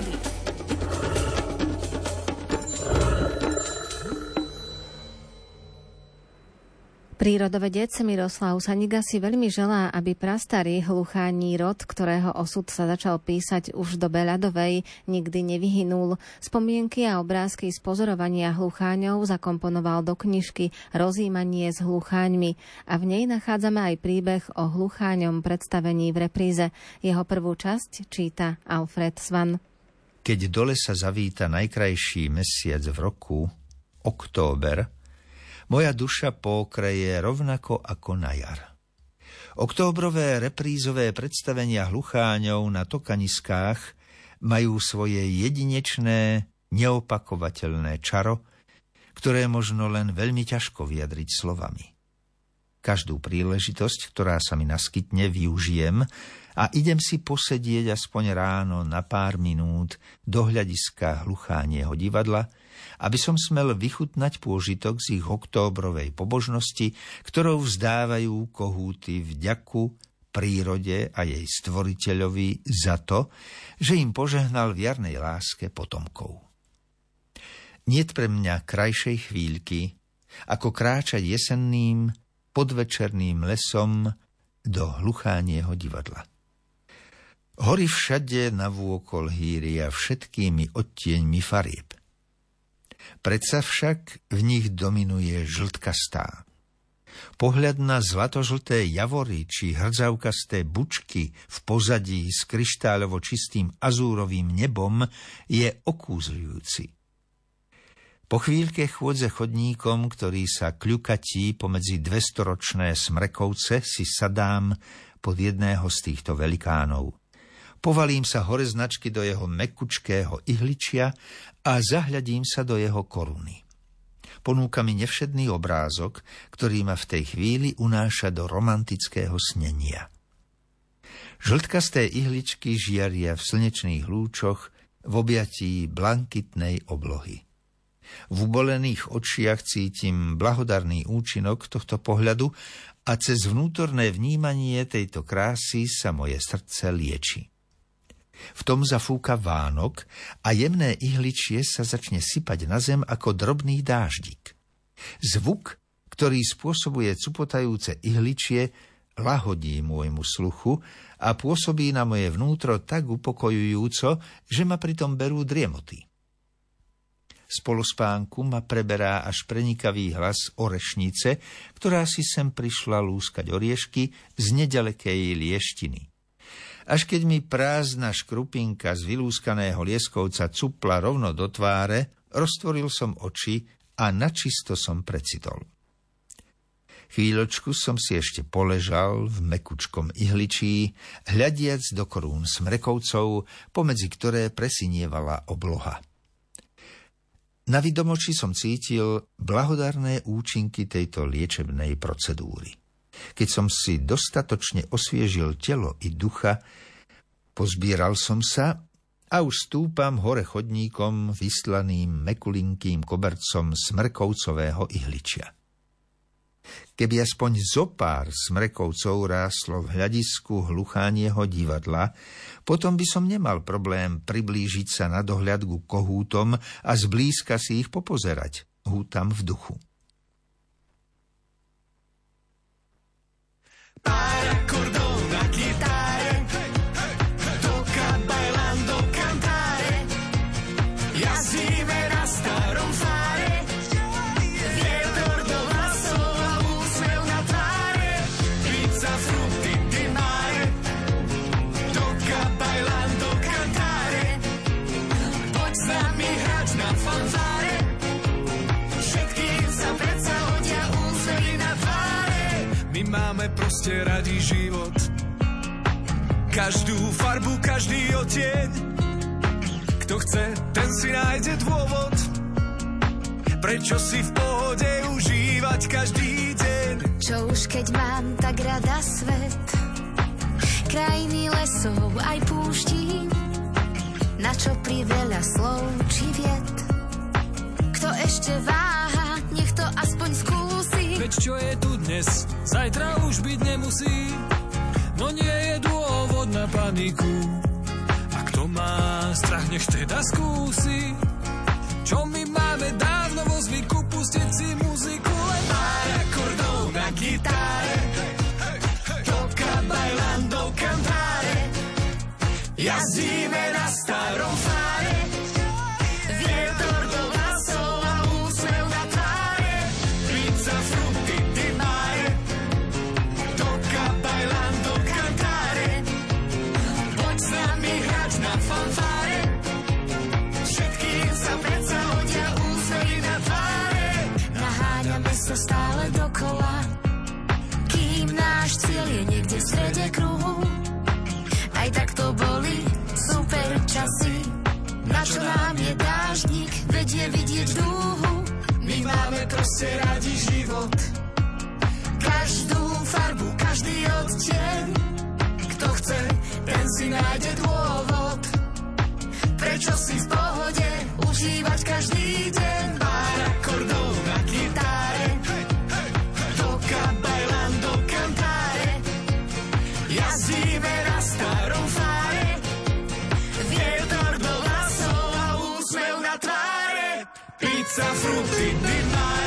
prírody. Prírodovedec Miroslav Saniga si veľmi želá, aby prastarý hluchání rod, ktorého osud sa začal písať už do ľadovej, nikdy nevyhynul. Spomienky a obrázky z pozorovania hlucháňov zakomponoval do knižky Rozímanie s hlucháňmi a v nej nachádzame aj príbeh o hlucháňom predstavení v repríze. Jeho prvú časť číta Alfred Svan. Keď dole sa zavíta najkrajší mesiac v roku, október, moja duša pokreje rovnako ako na jar. Októbrové reprízové predstavenia hlucháňov na tokaniskách majú svoje jedinečné, neopakovateľné čaro, ktoré možno len veľmi ťažko vyjadriť slovami. Každú príležitosť, ktorá sa mi naskytne, využijem a idem si posedieť aspoň ráno na pár minút do hľadiska hluchánieho divadla, aby som smel vychutnať pôžitok z ich októbrovej pobožnosti, ktorou vzdávajú kohúty vďaku prírode a jej stvoriteľovi za to, že im požehnal v jarnej láske potomkov. Niet pre mňa krajšej chvíľky, ako kráčať jesenným, podvečerným lesom do hluchánieho divadla. Hory všade navôkol hýria všetkými odtieňmi farieb. Predsa však v nich dominuje žltkastá. Pohľad na zlatožlté javory či hrdzavkasté bučky v pozadí s kryštáľovo čistým azúrovým nebom je okúzľujúci. Po chvíľke chôdze chodníkom, ktorý sa kľukatí pomedzi dvestoročné smrekovce, si sadám pod jedného z týchto velikánov. Povalím sa hore značky do jeho mekučkého ihličia a zahľadím sa do jeho koruny. Ponúka mi nevšedný obrázok, ktorý ma v tej chvíli unáša do romantického snenia. Žltkasté ihličky žiaria v slnečných lúčoch v objatí blankitnej oblohy. V ubolených očiach cítim blahodarný účinok tohto pohľadu a cez vnútorné vnímanie tejto krásy sa moje srdce lieči. V tom zafúka Vánok a jemné ihličie sa začne sypať na zem ako drobný dáždik. Zvuk, ktorý spôsobuje cupotajúce ihličie, lahodí môjmu sluchu a pôsobí na moje vnútro tak upokojujúco, že ma pritom berú driemoty. Spolospánku ma preberá až prenikavý hlas orešnice, ktorá si sem prišla lúskať oriešky z nedalekej lieštiny. Až keď mi prázdna škrupinka z vylúskaného lieskovca cupla rovno do tváre, roztvoril som oči a načisto som precitol. Chvíľočku som si ešte poležal v mekučkom ihličí, hľadiac do korún smrekovcov, pomedzi ktoré presinievala obloha. Na vidomoči som cítil blahodarné účinky tejto liečebnej procedúry. Keď som si dostatočne osviežil telo i ducha, pozbieral som sa a už stúpam hore chodníkom vyslaným mekulinkým kobercom smrkovcového ihličia. Keby aspoň zopár smrekovcov ráslo v hľadisku hluchánieho divadla, potom by som nemal problém priblížiť sa na dohľad ku kohútom a zblízka si ich popozerať, hútam v duchu. máme proste radi život. Každú farbu, každý odtieň. Kto chce, ten si nájde dôvod. Prečo si v pohode užívať každý deň? Čo už keď mám tak rada svet, krajiny lesov aj púští, na čo pri veľa slov či viet. Kto ešte váha, nech to aspoň skúsi. Veď čo je tu dnes, zajtra už byť nemusí. No nie je dôvod na paniku. A kto má strach nech teda skúsi. Čo my máme dávno vo zvyku pustiť si muziku len pár akordov na gitáre. Toka bailando cantare. Jazdíme na sa stále dokola, kým náš cieľ je niekde v strede kruhu. Aj tak to boli super časy, na čo nám je dážnik, vedie vidieť dúhu. My máme proste radi život. Každú farbu, každý odtieň, Kto chce, ten si nájde dôvod. prečo si v pohode užívať každý sa frukty, ty.